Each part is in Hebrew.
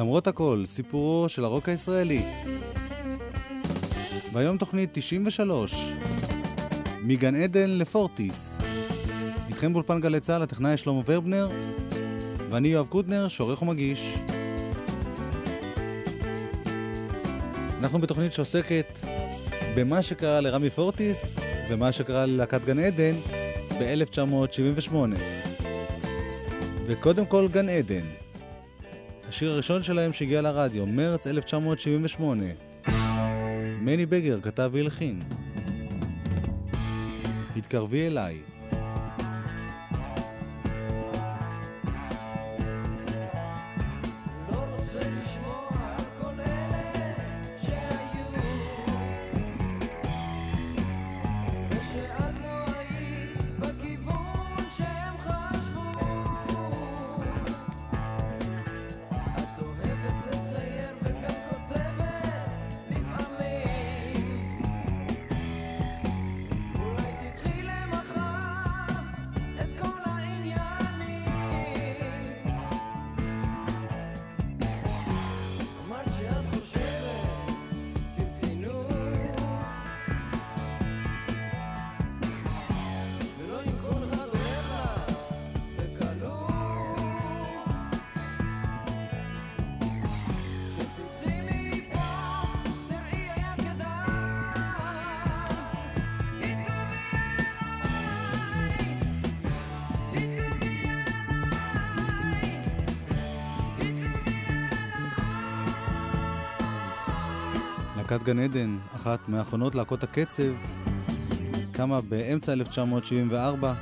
למרות הכל, סיפורו של הרוק הישראלי. והיום תוכנית 93, מגן עדן לפורטיס. איתכם באולפן גלי צה"ל, הטכנאי שלמה ורבנר, ואני יואב קוטנר, שעורך ומגיש. אנחנו בתוכנית שעוסקת במה שקרה לרמי פורטיס ומה שקרה ללהקת גן עדן ב-1978. וקודם כל גן עדן. השיר הראשון שלהם שהגיע לרדיו, מרץ 1978. מני בגר כתב והלחין. התקרבי אליי. להקת גן עדן, אחת מאחרונות להקות הקצב, קמה באמצע 1974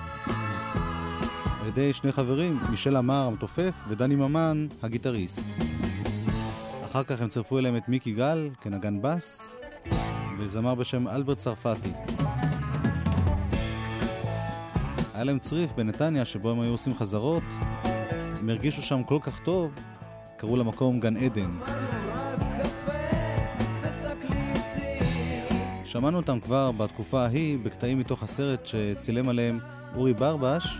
על ידי שני חברים, מישל עמר המתופף ודני ממן הגיטריסט. אחר כך הם צירפו אליהם את מיקי גל כנגן בס וזמר בשם אלברט צרפתי. היה להם צריף בנתניה שבו הם היו עושים חזרות, הם הרגישו שם כל כך טוב, קראו למקום גן עדן. שמענו אותם כבר בתקופה ההיא בקטעים מתוך הסרט שצילם עליהם אורי ברבש.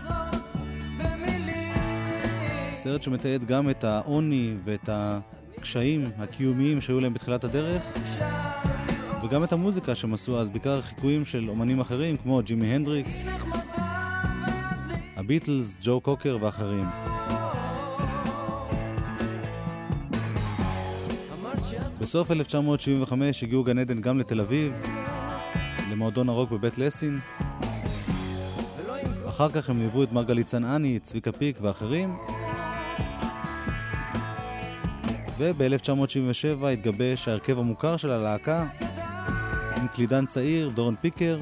סרט שמתעד גם את העוני ואת הקשיים הקיומיים שהיו להם בתחילת הדרך וגם את המוזיקה שהם עשו אז, בעיקר חיקויים של אומנים אחרים כמו ג'ימי הנדריקס, הביטלס, ג'ו קוקר ואחרים. בסוף 1975 הגיעו גן עדן גם לתל אביב, למועדון הרוק בבית לסין. אחר כך הם ליוו את מרגלית צנעני, צביקה פיק ואחרים. וב-1977 התגבש ההרכב המוכר של הלהקה עם קלידן צעיר, דורון פיקר,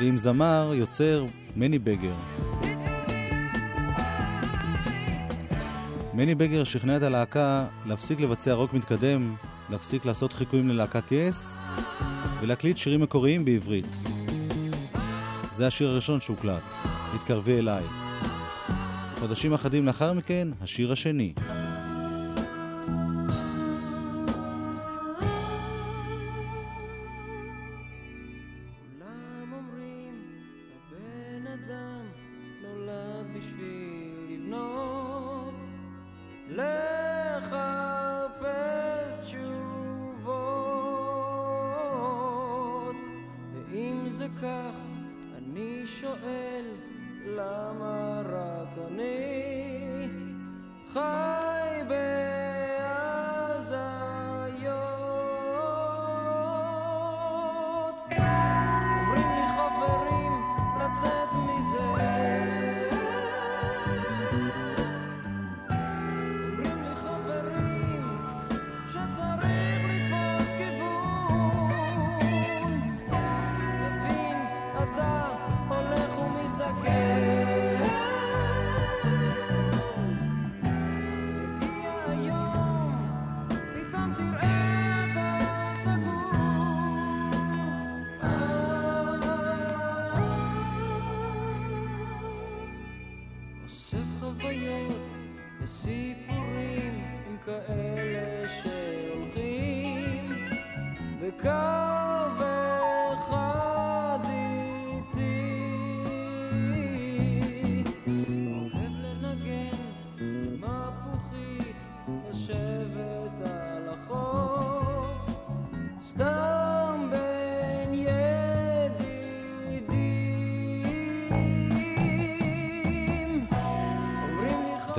ועם זמר, יוצר, מני בגר. מני בגר שכנע את הלהקה להפסיק לבצע רוק מתקדם, להפסיק לעשות חיקויים ללהקת יס ולהקליט שירים מקוריים בעברית. זה השיר הראשון שהוקלט, התקרבי אליי. חודשים אחדים לאחר מכן, השיר השני.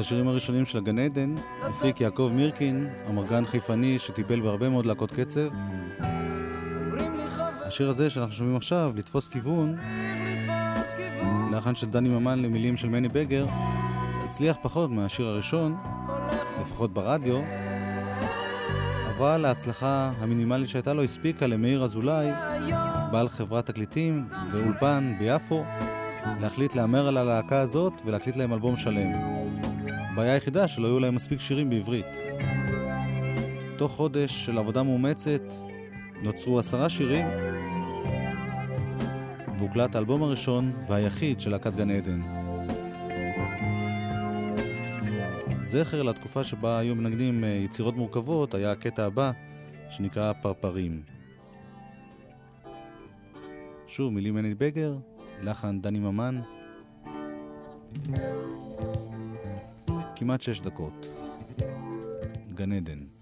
השירים הראשונים של הגן עדן הפיק יעקב מירקין, אמרגן חיפני שטיפל בהרבה מאוד להקות קצב. השיר הזה שאנחנו שומעים עכשיו, לתפוס כיוון, לחן של דני ממן למילים של מני בגר, הצליח פחות מהשיר הראשון, לפחות ברדיו, אבל ההצלחה המינימלית שהייתה לו הספיקה למאיר אזולאי, בעל חברת תקליטים ואולפן ביפו, להחליט להמר על הלהקה הזאת ולהקליט להם אלבום שלם. הבעיה היחידה שלא היו להם מספיק שירים בעברית. תוך חודש של עבודה מאומצת נוצרו עשרה שירים והוקלט האלבום הראשון והיחיד של להקת גן עדן. זכר לתקופה שבה היו מנגנים אה, יצירות מורכבות היה הקטע הבא שנקרא פרפרים. שוב, מילים מני בגר, לחן דני ממן. כמעט שש דקות. גן עדן.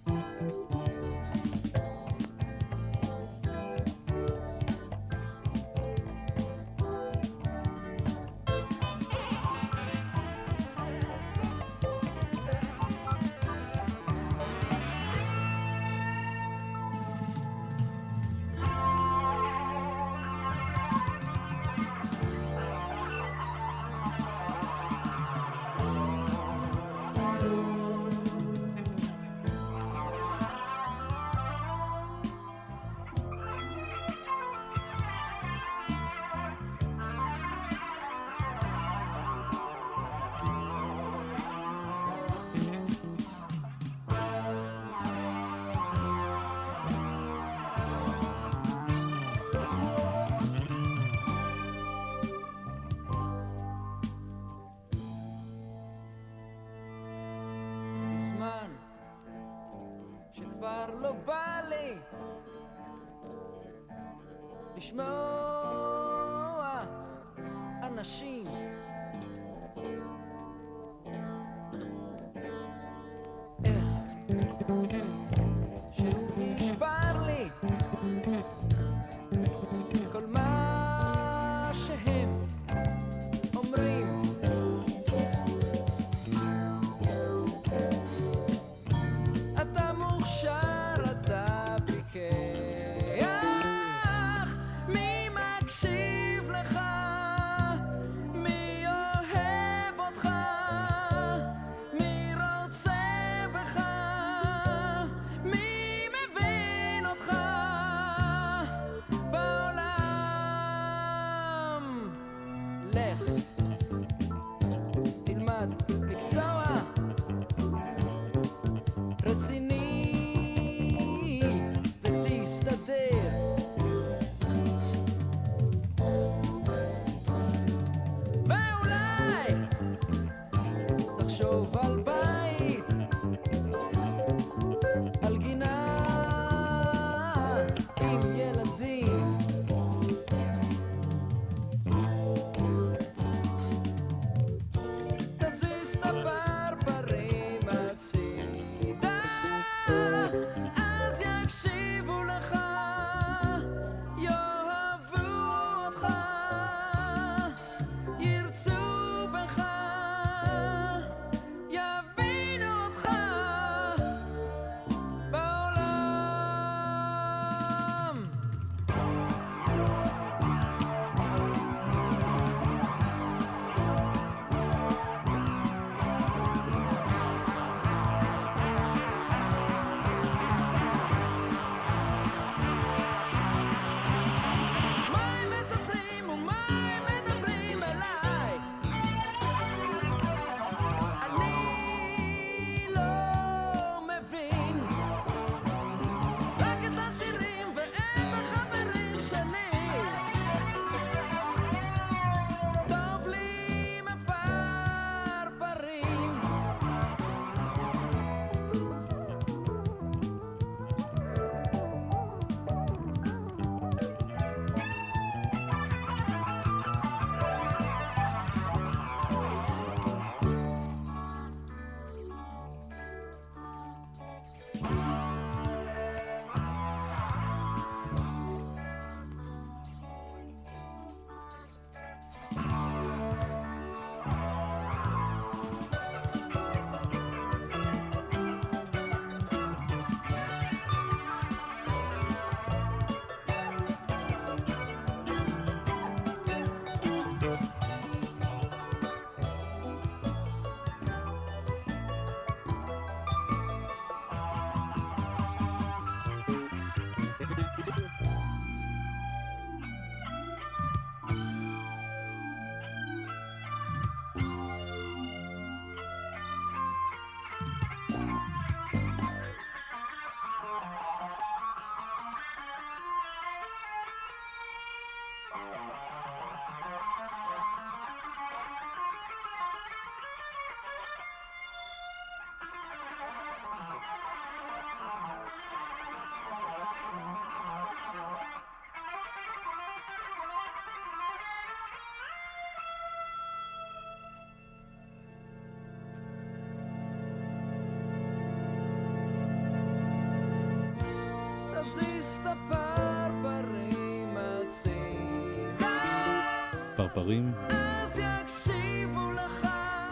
פרפרים.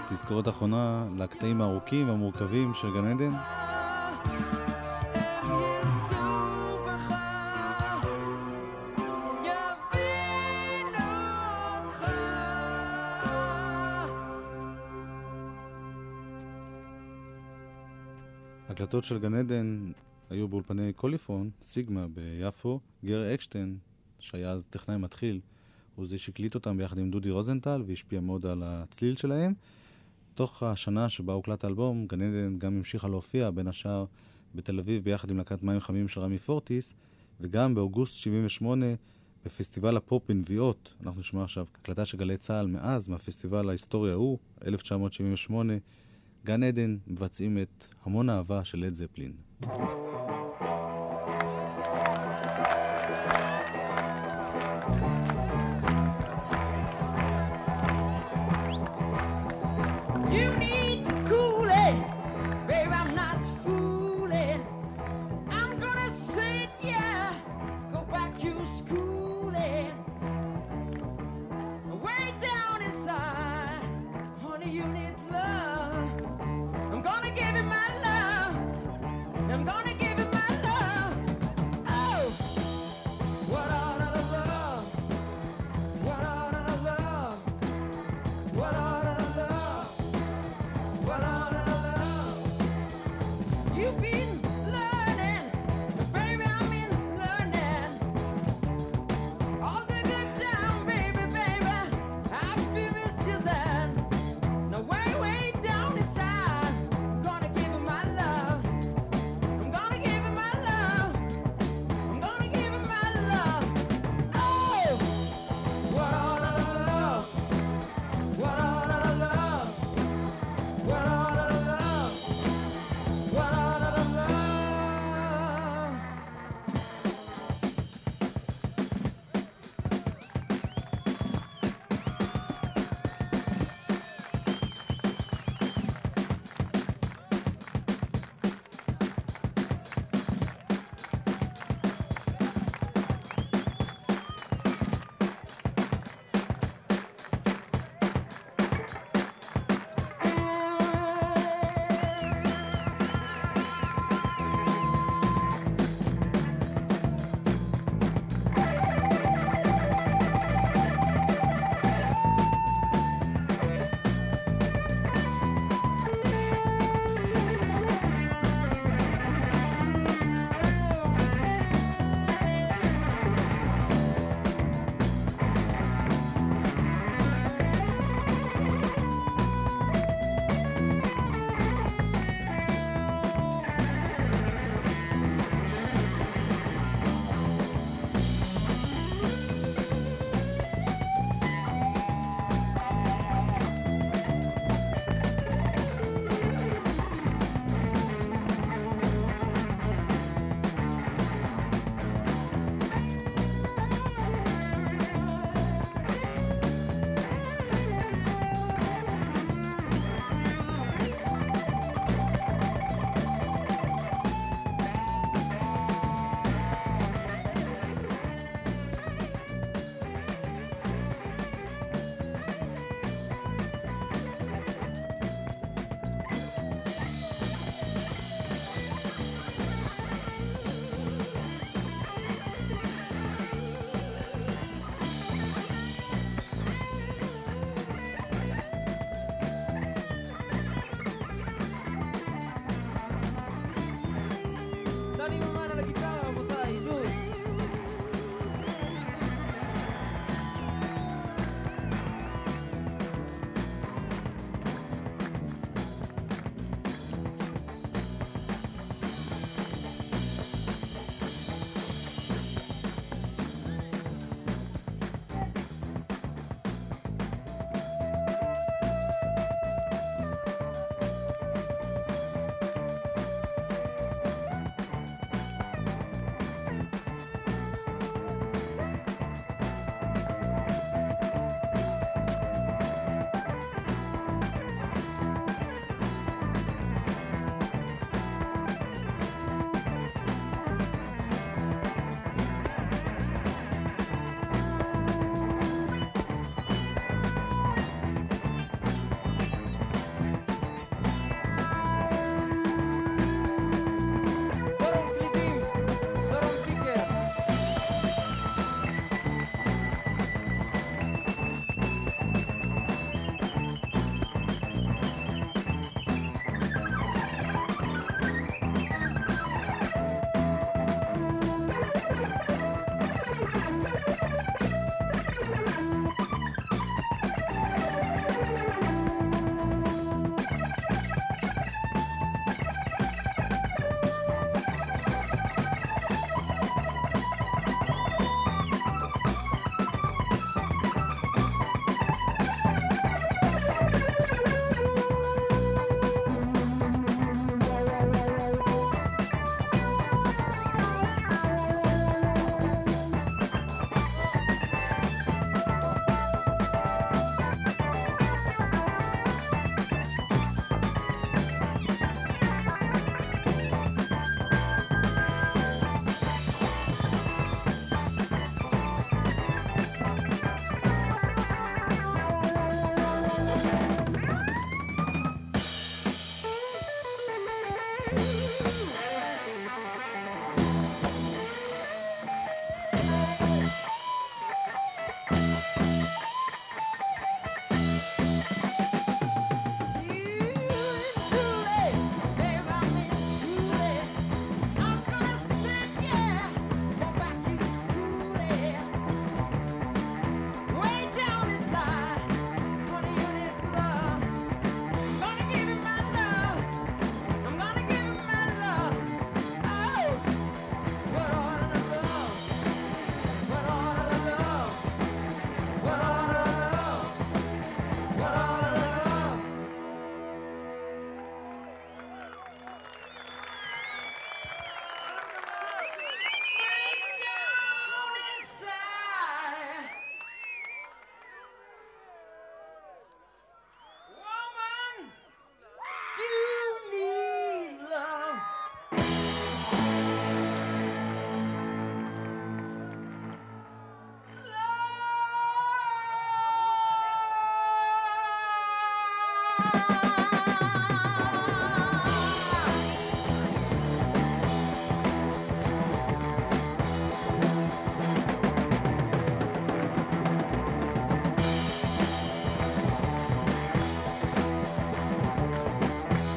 תזכורת אחרונה לקטעים הארוכים והמורכבים של גן עדן. הקלטות של גן עדן היו באולפני קוליפון, סיגמה ביפו, גרי אקשטיין, שהיה אז טכנאי מתחיל, הוא זה שהקליט אותם ביחד עם דודי רוזנטל והשפיע מאוד על הצליל שלהם. תוך השנה שבה הוקלט האלבום, גן עדן גם המשיכה להופיע, בין השאר בתל אביב ביחד עם להקת מים חמים של רמי פורטיס, וגם באוגוסט 78 בפסטיבל הפופ בנביעות, אנחנו נשמע עכשיו הקלטה של גלי צה"ל מאז, מהפסטיבל ההיסטורי ההוא, 1978, גן עדן מבצעים את המון אהבה של לד זפלין. Thank you.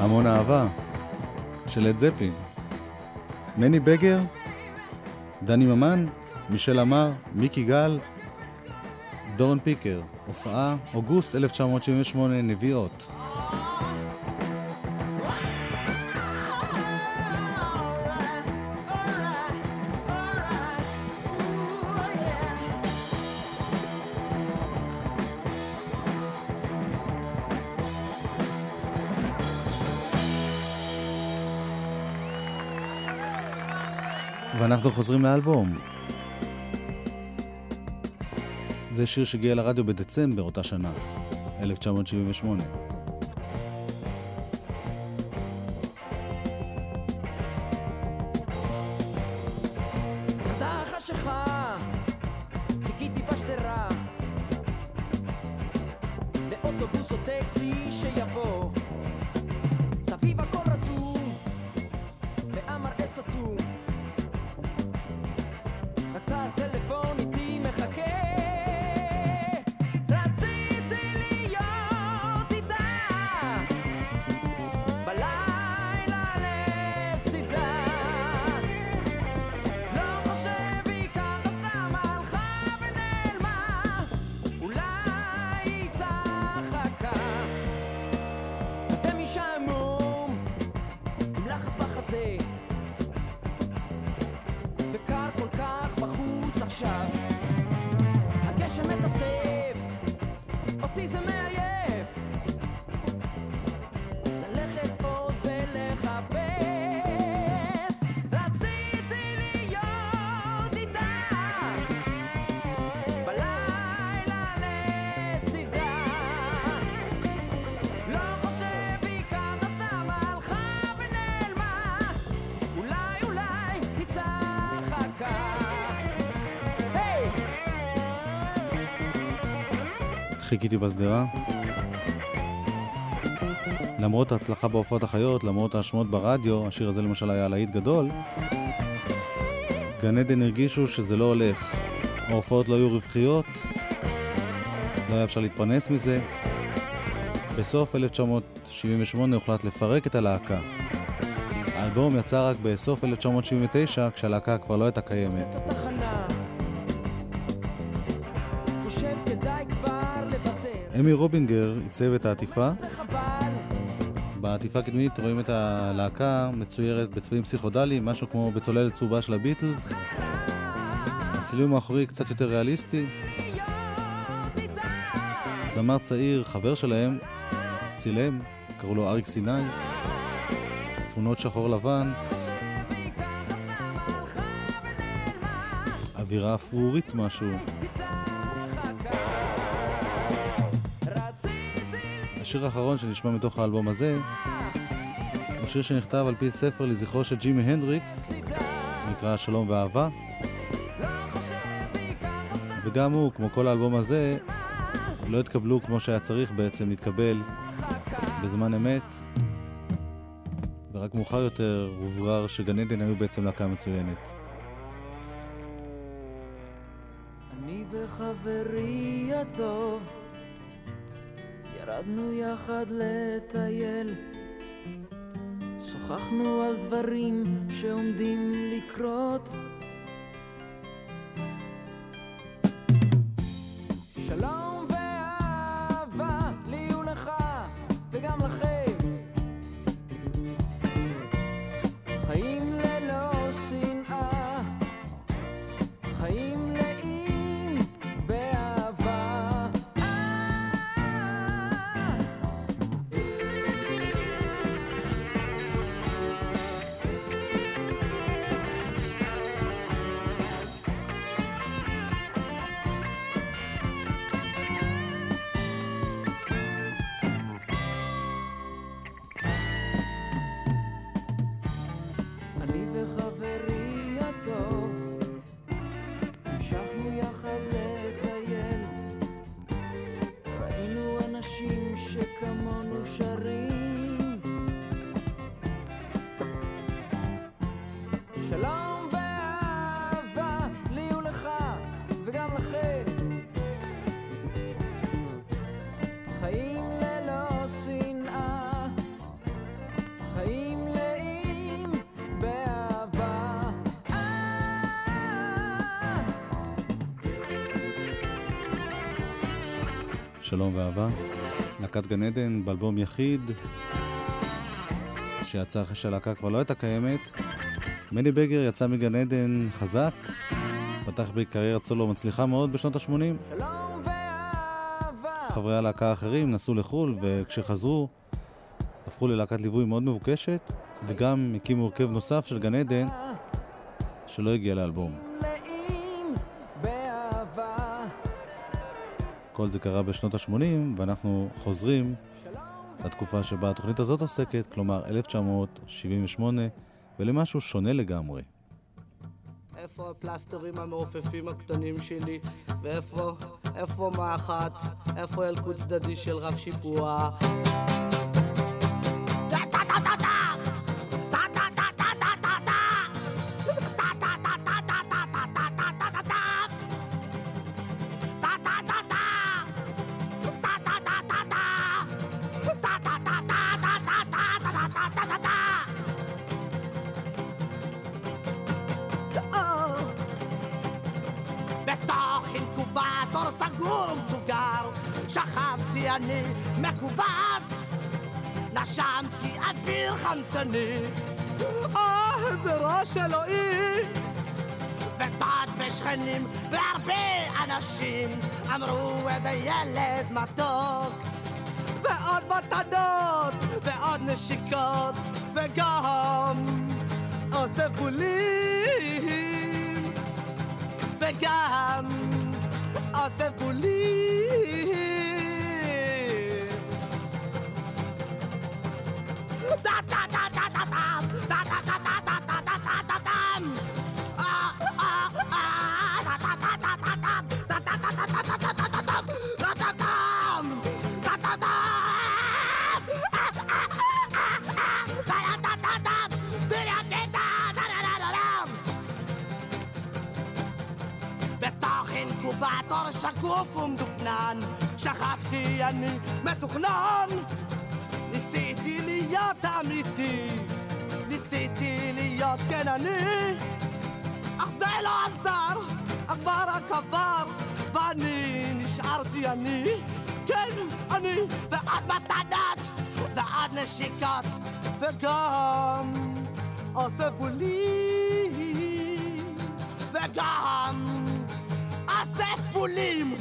המון אהבה של אד זפלין. מני בגר, דני ממן, מישל אמר, מיקי גל, דורון פיקר, הופעה, אוגוסט 1978, נביאות. ואנחנו חוזרים לאלבום. זה שיר שהגיע לרדיו בדצמבר אותה שנה, 1978. חיכיתי בשדרה. למרות ההצלחה בהופעות החיות, למרות ההשמעות ברדיו, השיר הזה למשל היה להיט גדול, גן עדן הרגישו שזה לא הולך. ההופעות לא היו רווחיות, לא היה אפשר להתפרנס מזה. בסוף 1978 הוחלט לפרק את הלהקה. האלבום יצא רק בסוף 1979, כשהלהקה כבר לא הייתה קיימת. אמי רובינגר עיצב את העטיפה. בעטיפה הקדמית רואים את הלהקה מצוירת בצבעים פסיכודליים, משהו כמו בצוללת צהובה של הביטלס. הצילום האחורי קצת יותר ריאליסטי. זמר צעיר, חבר שלהם, צילם, קראו לו אריק סיני. תמונות שחור לבן. אווירה אפרורית משהו. השיר האחרון שנשמע מתוך האלבום הזה הוא שיר שנכתב על פי ספר לזכרו של ג'ימי הנדריקס, נקרא שלום ואהבה. וגם הוא, כמו כל האלבום הזה, לא התקבלו כמו שהיה צריך בעצם להתקבל בזמן אמת, ורק מאוחר יותר הוברר שגן עדן היו בעצם להקה מצוינת. אני וחברי הטוב ירדנו יחד לטייל, שוחחנו על דברים שעומדים לקרות. שלום ואהבה. להקת גן עדן באלבום יחיד, שיצא אחרי שהלהקה כבר לא הייתה קיימת. מני בגר יצא מגן עדן חזק, פתח בקריירת סולו מצליחה מאוד בשנות ה-80. חברי הלהקה האחרים נסעו לחו"ל, וכשחזרו הפכו ללהקת ליווי מאוד מבוקשת, וגם הקימו הרכב נוסף של גן עדן, שלא הגיע לאלבום. כל זה קרה בשנות ה-80, ואנחנו חוזרים לתקופה שבה התוכנית הזאת עוסקת, כלומר 1978, ולמשהו שונה לגמרי. איפה הפלסטרים המעופפים הקטנים שלי? ואיפה, איפה מאחת? איפה ילקוט צדדי של רב שיפוע? חמצני, אה, איזה רעש אלוהי! ודוד ושכנים והרבה אנשים אמרו איזה ילד מתוק. ועוד מתנות ועוד נשיקות וגם עושה בולים. וגם עושה بتطاحنكم بعطر شكوكم دفنان شغفتي اني ما تخنان نسيتي لي يا تعملتي כן אני, אך זה לא עזר, עבר רק עבר, ואני נשארתי אני, כן, אני, ועוד מתנות, ועוד נשיקות, וגם אוסף בולים, וגם אסף בולים.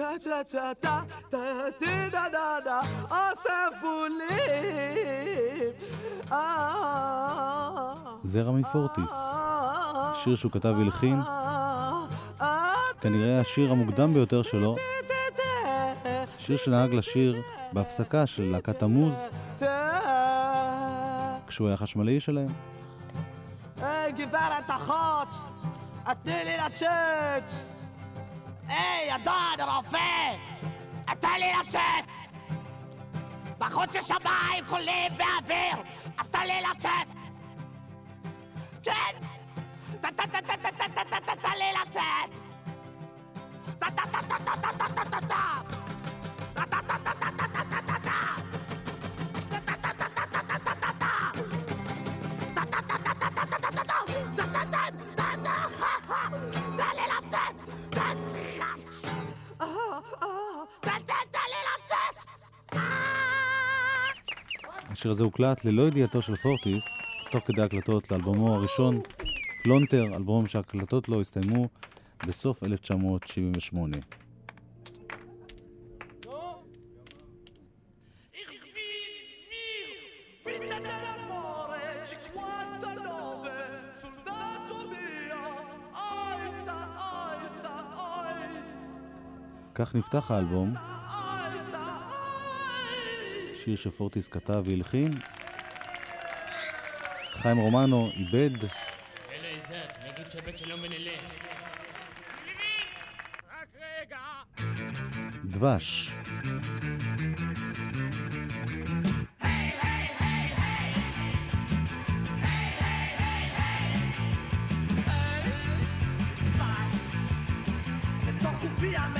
טה טה טה טה טה טה דה דה אוסף בולים זרע מפורטיס, שיר שהוא כתב והלחין, כנראה השיר המוקדם ביותר שלו, שיר שנהג לשיר בהפסקה של להקת המוז, כשהוא היה חשמלי שלהם. היי גברת אחות, תני לי לצאת! היי, אדון רופא! תן לי לצאת! בחוץ יש שמיים חולים ואוויר, אז תן לי לצאת! כן! תן לי לצאת! השיר הזה הוקלט ללא ידיעתו של פורטיס, תוך כדי הקלטות לאלבומו הראשון, פלונטר, אלבום שהקלטות לו הסתיימו בסוף 1978. כך נפתח האלבום, שיר שפורטיס כתב והלחין. חיים רומנו איבד. דבש. Paz.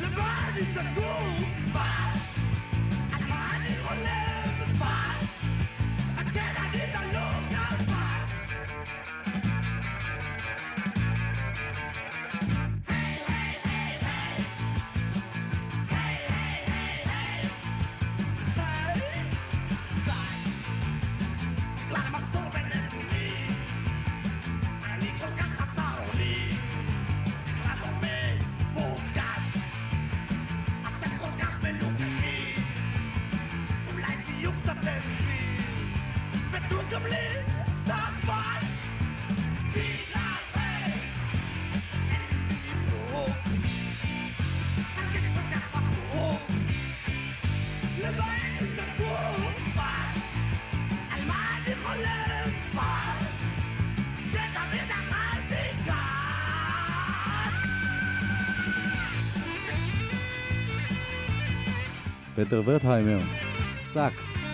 The mind is a fool. פטר ורטהיימר, סאקס.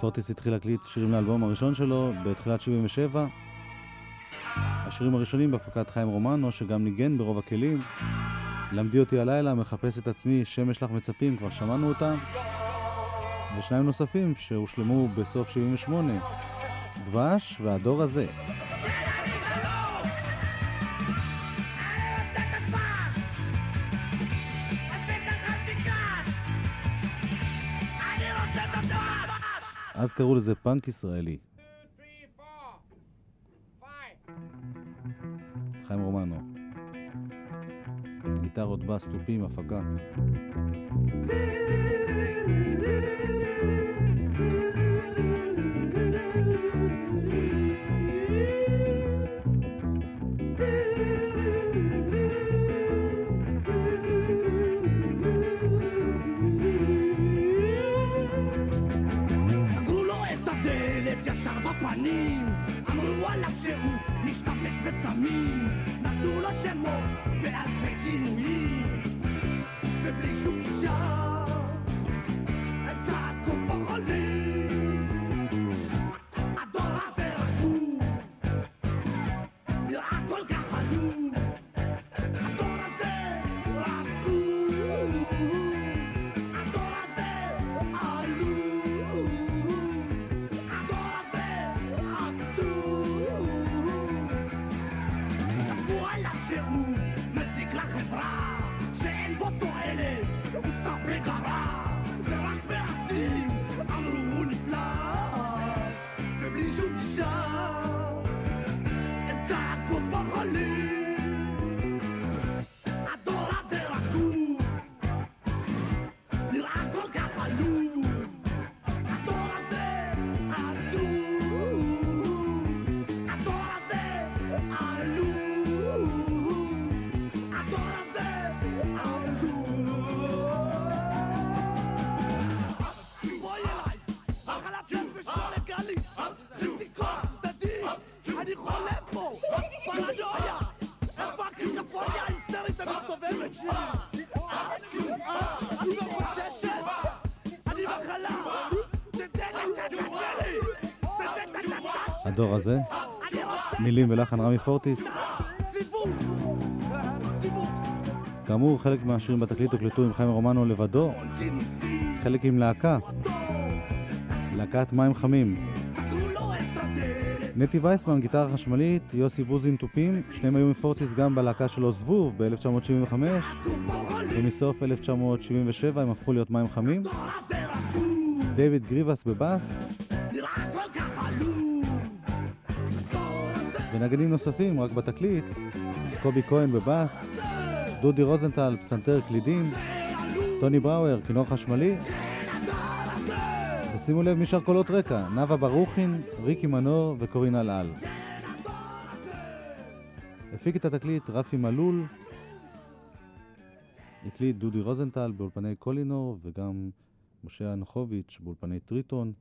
פורטיס התחיל להקליט שירים לאלבום הראשון שלו בתחילת 77. השירים הראשונים בהפקת חיים רומנו, שגם ניגן ברוב הכלים. למדי אותי הלילה, מחפש את עצמי, שמש לך מצפים, כבר שמענו אותם. ושניים נוספים שהושלמו בסוף 78, דבש והדור הזה. אז קראו לזה פאנק ישראלי. חיים רומנו. גיטרות בס, תופים, הפקה. הזה. מילים ולחן רמי פורטיס. כאמור, חלק מהשירים בתקליט הוקלטו עם חיים רומנו לבדו, חלק עם להקה, להקת מים חמים. נטי וייסמן, גיטרה חשמלית, יוסי בוזין תופים, שניהם היו מפורטיס גם בלהקה שלו זבוב ב-1975, ומסוף 1977 הם הפכו להיות מים חמים. דיוויד גריבס בבאס, ונגנים נוספים רק בתקליט, קובי כהן בבאס, דודי רוזנטל פסנתר קלידים, טוני בראואר כינור חשמלי, ושימו לב מי שר קולות רקע, נאוה ברוכין, ריקי מנור וקורין אלעל. הפיק את התקליט רפי מלול, הקליט דודי רוזנטל באולפני קולינור וגם משה אנחוביץ' באולפני טריטון.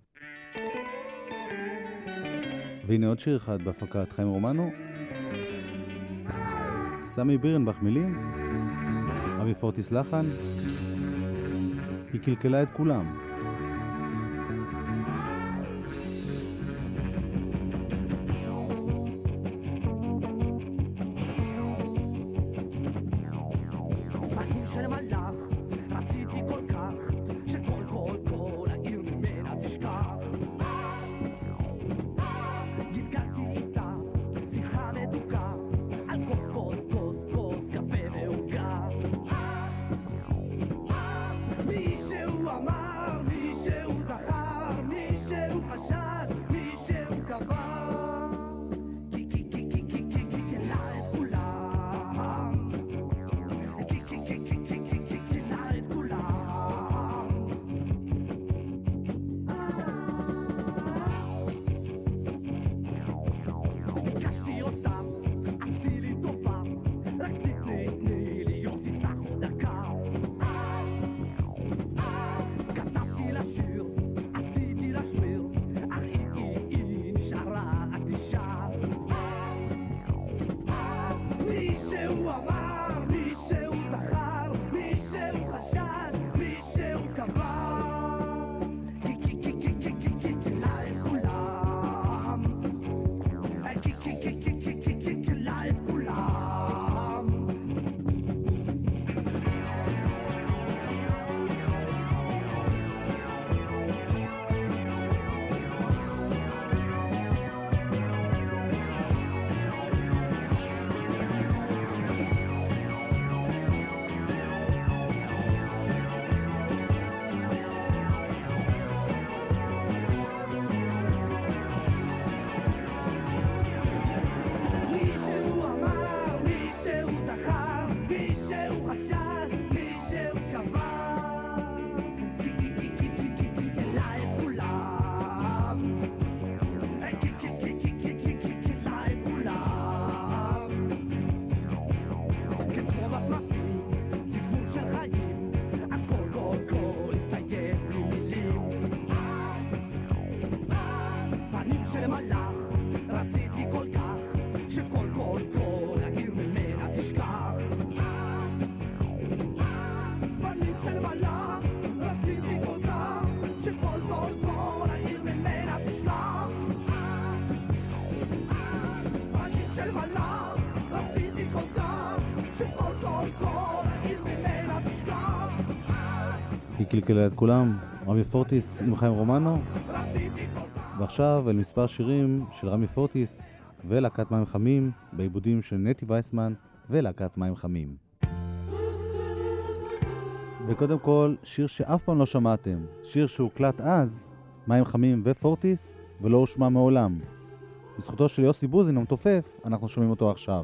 והנה עוד שיר אחד בהפקת חיים רומנו. סמי בירנבך מילים, אבי פורטיס לחן. היא קלקלה את כולם. קלקלה את כולם, רמי פורטיס עם חיים רומנו ועכשיו אל מספר שירים של רמי פורטיס ולהקת מים חמים בעיבודים של נטי וייסמן ולהקת מים חמים. וקודם כל, שיר שאף פעם לא שמעתם, שיר שהוקלט אז, מים חמים ופורטיס, ולא הושמע מעולם. בזכותו של יוסי בוזין המתופף, אנחנו שומעים אותו עכשיו.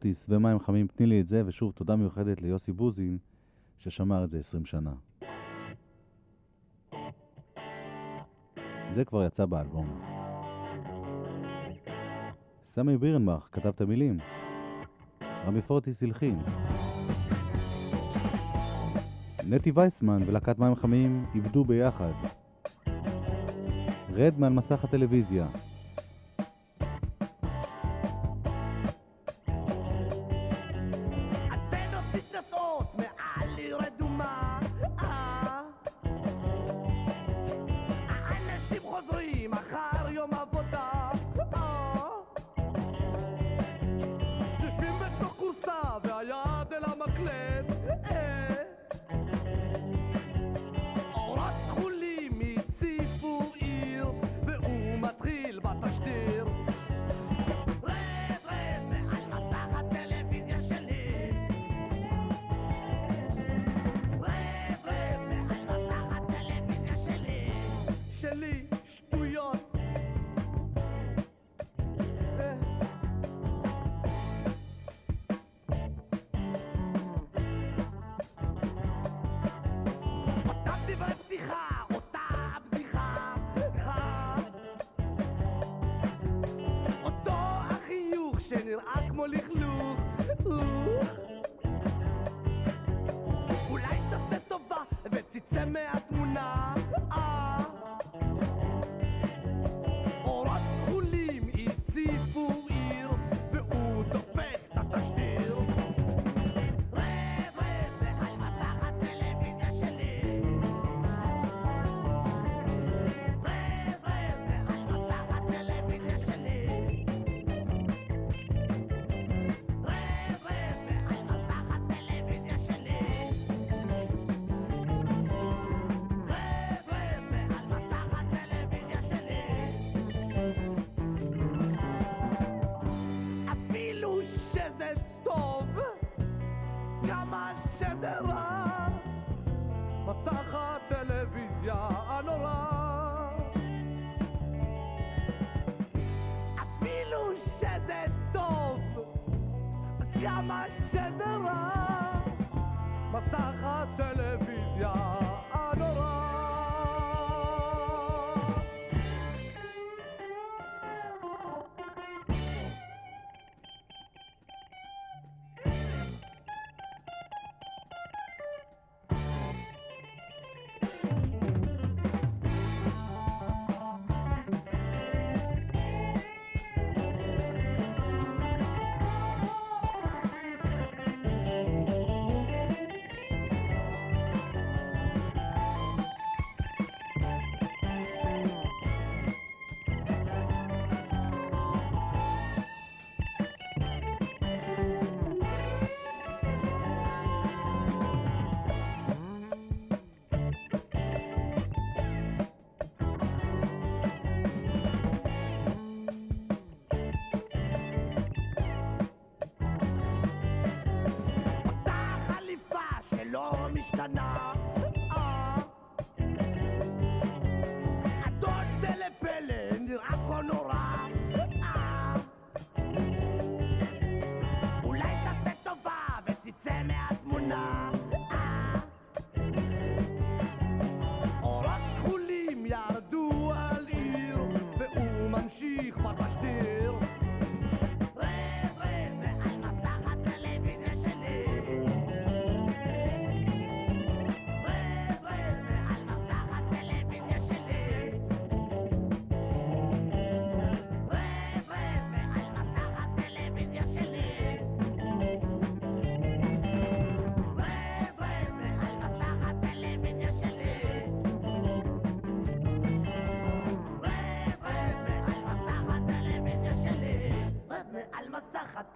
פורטיס ומים חמים, תני לי את זה, ושוב תודה מיוחדת ליוסי בוזין, ששמר את זה 20 שנה. זה כבר יצא באלבום. סמי בירנבך כתב את המילים. רמי פורטיס הלחין. נטי וייסמן ולהקת מים חמים איבדו ביחד. רד מעל מסך הטלוויזיה.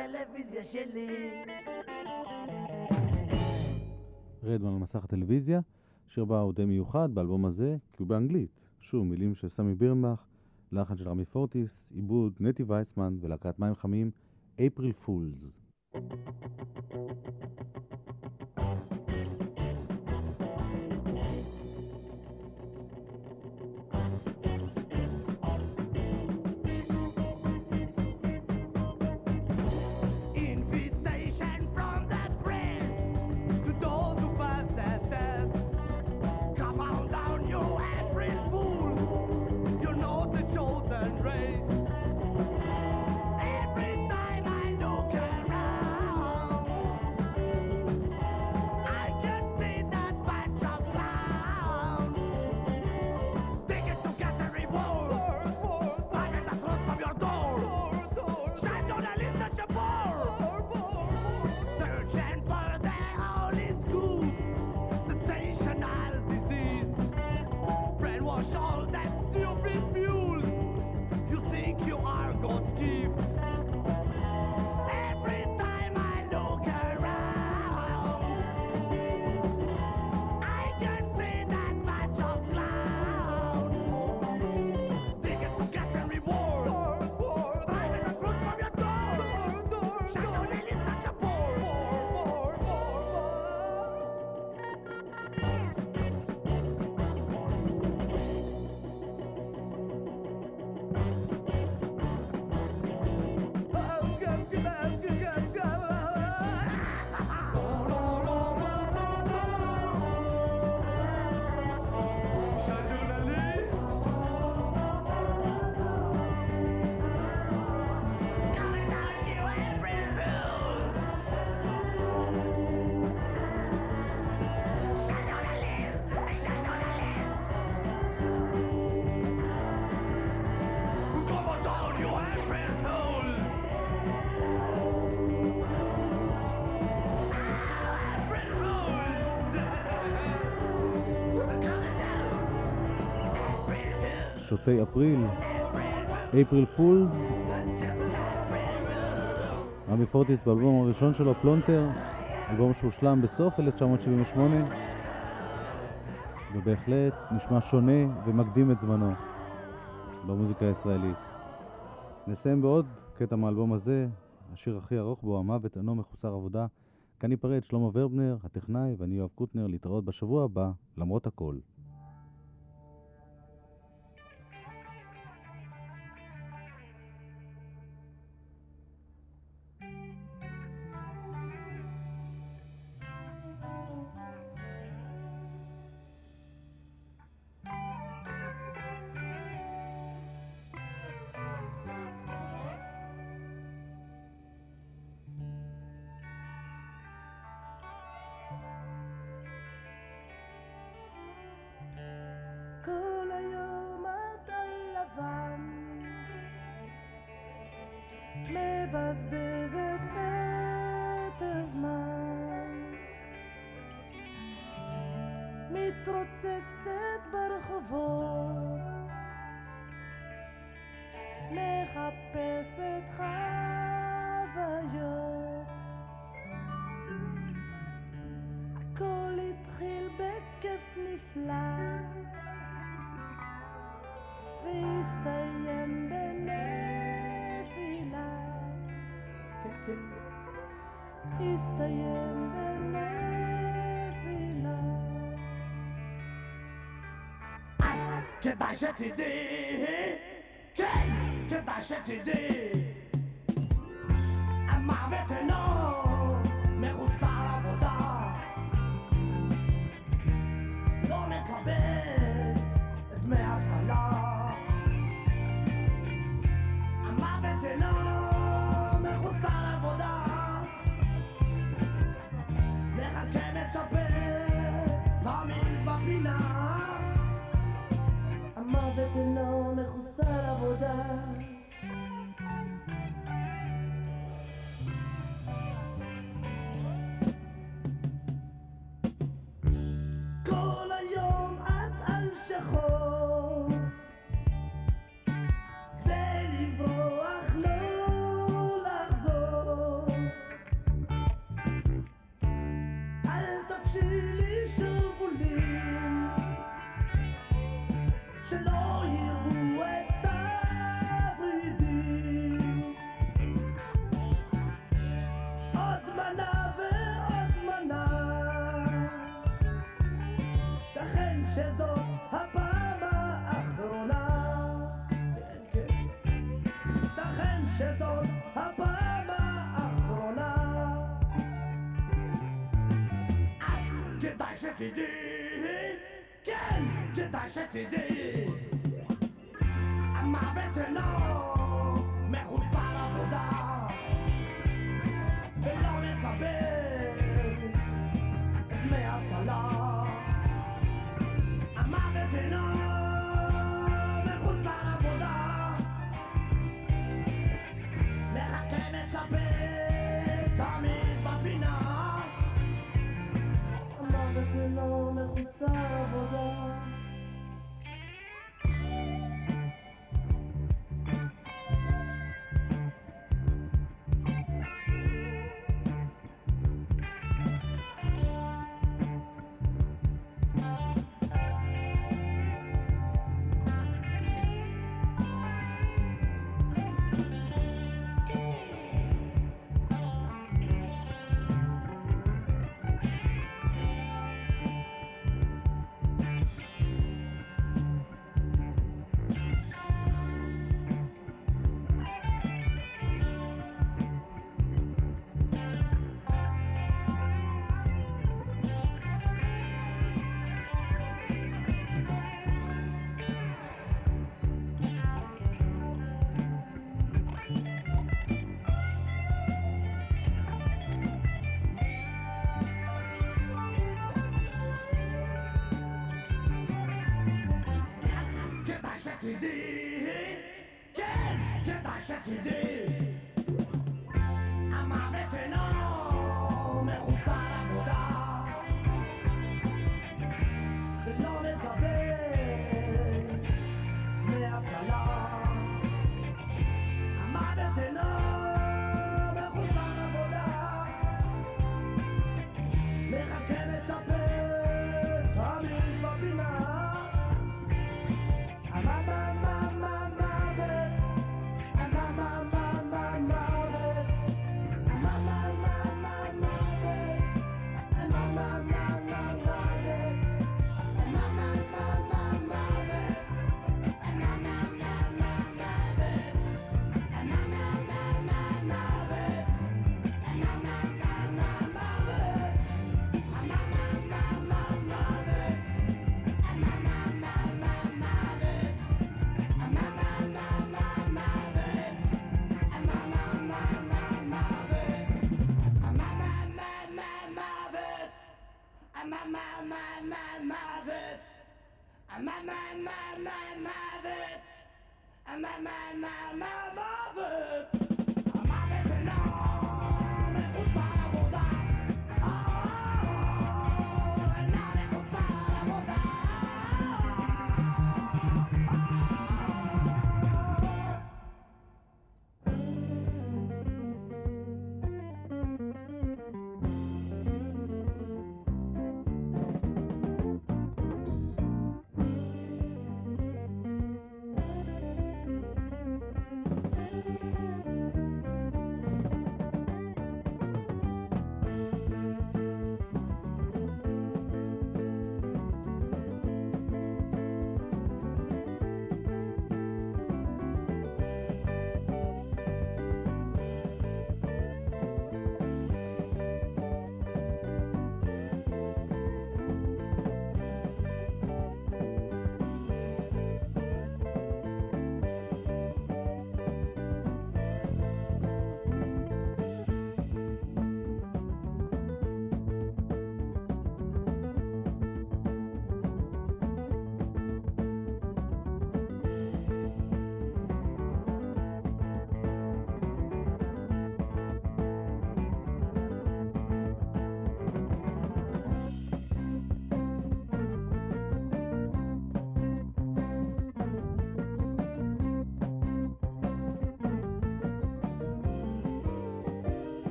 הטלוויזיה שלי. רדמן על מסך הטלוויזיה, שיר בה הוא די מיוחד באלבום הזה, כי הוא באנגלית. שוב, מילים של סמי בירנבך, לחן של רמי פורטיס, עיבוד נטי וייסמן ולהקת מים חמים, אפריל פולס. שוטי אפריל, April Fools. רמי פורטיס באלבום הראשון שלו, פלונטר, אלבום שהושלם בסוף 1978, ובהחלט נשמע שונה ומקדים את זמנו במוזיקה הישראלית. נסיים בעוד קטע מהאלבום הזה, השיר הכי ארוך בו, המוות אינו מחוסר עבודה. כאן ניפרד שלמה ורבנר, הטכנאי, ואני יואב קוטנר, להתראות בשבוע הבא, למרות הכל. כדאי שתדעי, כן, כדאי שתדעי, המוות אינו מחוסר מחוסר כדאי שתדעי, כן, כדאי שתדעי. המוות אינו מחוסר עבודה, ולא מקבל את דמי האבטלה. המוות אינו מחוסר today.